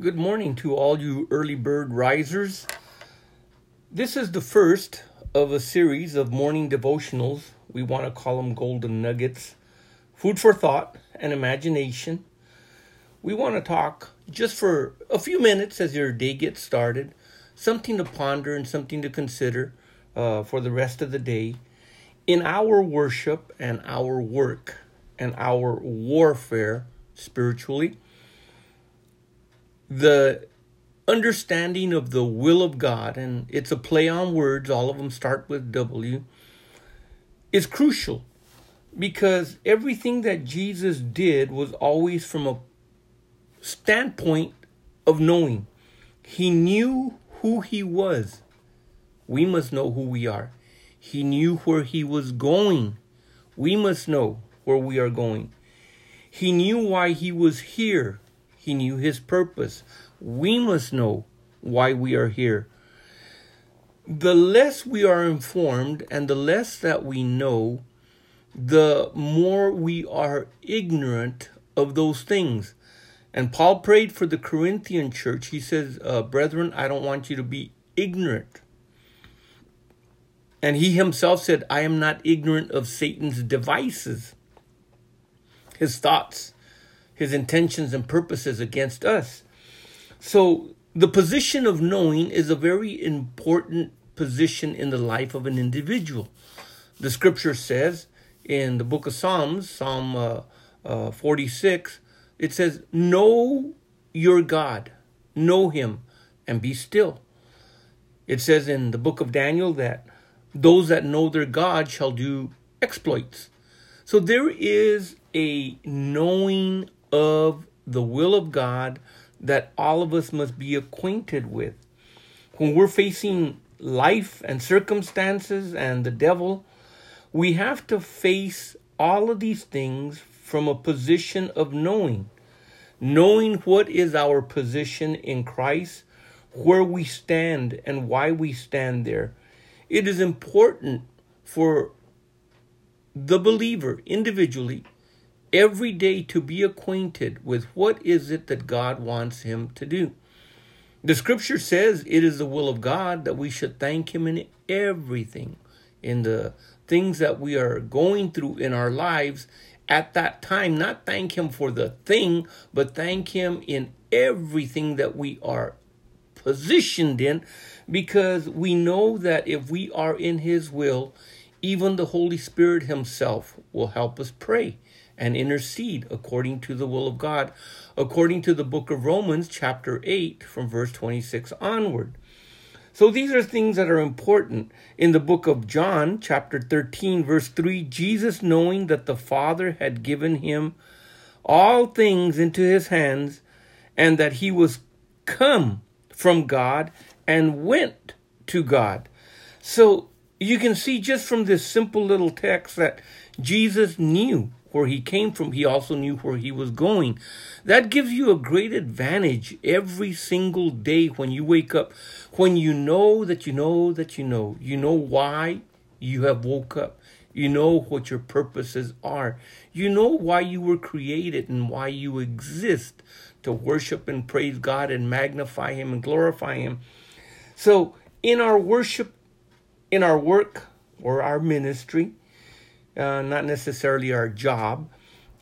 Good morning to all you early bird risers. This is the first of a series of morning devotionals. We want to call them golden nuggets, food for thought and imagination. We want to talk just for a few minutes as your day gets started, something to ponder and something to consider uh, for the rest of the day in our worship and our work and our warfare spiritually the understanding of the will of God, and it's a play on words, all of them start with W, is crucial because everything that Jesus did was always from a standpoint of knowing. He knew who he was. We must know who we are. He knew where he was going. We must know where we are going. He knew why he was here. He knew his purpose. We must know why we are here. The less we are informed and the less that we know, the more we are ignorant of those things. And Paul prayed for the Corinthian church. He says, uh, Brethren, I don't want you to be ignorant. And he himself said, I am not ignorant of Satan's devices, his thoughts his intentions and purposes against us. So, the position of knowing is a very important position in the life of an individual. The scripture says in the book of Psalms, Psalm uh, uh, 46, it says, Know your God, know him, and be still. It says in the book of Daniel that those that know their God shall do exploits. So there is a knowing of the will of God that all of us must be acquainted with. When we're facing life and circumstances and the devil, we have to face all of these things from a position of knowing. Knowing what is our position in Christ, where we stand, and why we stand there. It is important for the believer individually every day to be acquainted with what is it that God wants him to do. The scripture says it is the will of God that we should thank him in everything, in the things that we are going through in our lives at that time. Not thank him for the thing, but thank him in everything that we are positioned in, because we know that if we are in his will, even the Holy Spirit himself will help us pray and intercede according to the will of God, according to the book of Romans, chapter 8, from verse 26 onward. So these are things that are important. In the book of John, chapter 13, verse 3, Jesus, knowing that the Father had given him all things into his hands, and that he was come from God and went to God. So you can see just from this simple little text that Jesus knew where he came from, he also knew where he was going. That gives you a great advantage every single day when you wake up, when you know that you know that you know. You know why you have woke up. You know what your purposes are. You know why you were created and why you exist to worship and praise God and magnify Him and glorify Him. So, in our worship, in our work or our ministry, uh, not necessarily our job.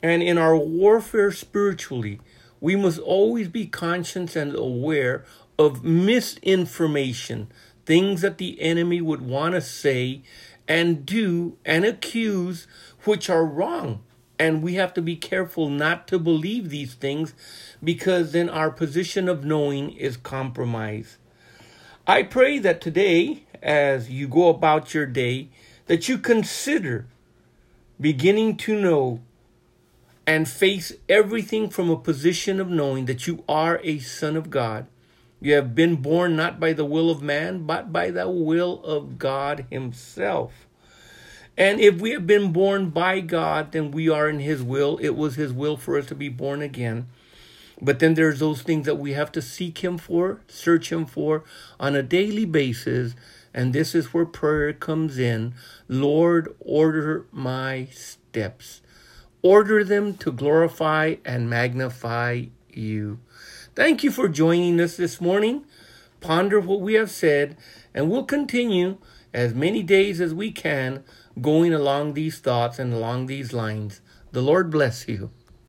And in our warfare spiritually, we must always be conscious and aware of misinformation, things that the enemy would want to say and do and accuse, which are wrong. And we have to be careful not to believe these things because then our position of knowing is compromised. I pray that today, as you go about your day, that you consider beginning to know and face everything from a position of knowing that you are a son of God. You have been born not by the will of man, but by the will of God Himself. And if we have been born by God, then we are in His will. It was His will for us to be born again. But then there's those things that we have to seek Him for, search Him for on a daily basis and this is where prayer comes in. Lord, order my steps. Order them to glorify and magnify you. Thank you for joining us this morning. Ponder what we have said, and we'll continue as many days as we can going along these thoughts and along these lines. The Lord bless you.